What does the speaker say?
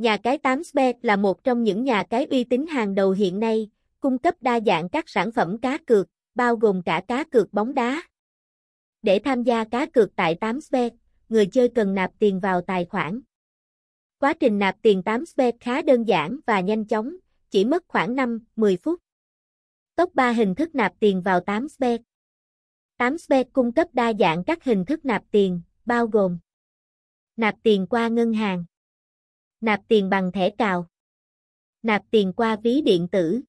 Nhà cái 8bet là một trong những nhà cái uy tín hàng đầu hiện nay, cung cấp đa dạng các sản phẩm cá cược, bao gồm cả cá cược bóng đá. Để tham gia cá cược tại 8bet, người chơi cần nạp tiền vào tài khoản. Quá trình nạp tiền 8bet khá đơn giản và nhanh chóng, chỉ mất khoảng 5-10 phút. Top 3 hình thức nạp tiền vào 8bet 8bet cung cấp đa dạng các hình thức nạp tiền, bao gồm Nạp tiền qua ngân hàng Nạp tiền bằng thẻ cào. Nạp tiền qua ví điện tử.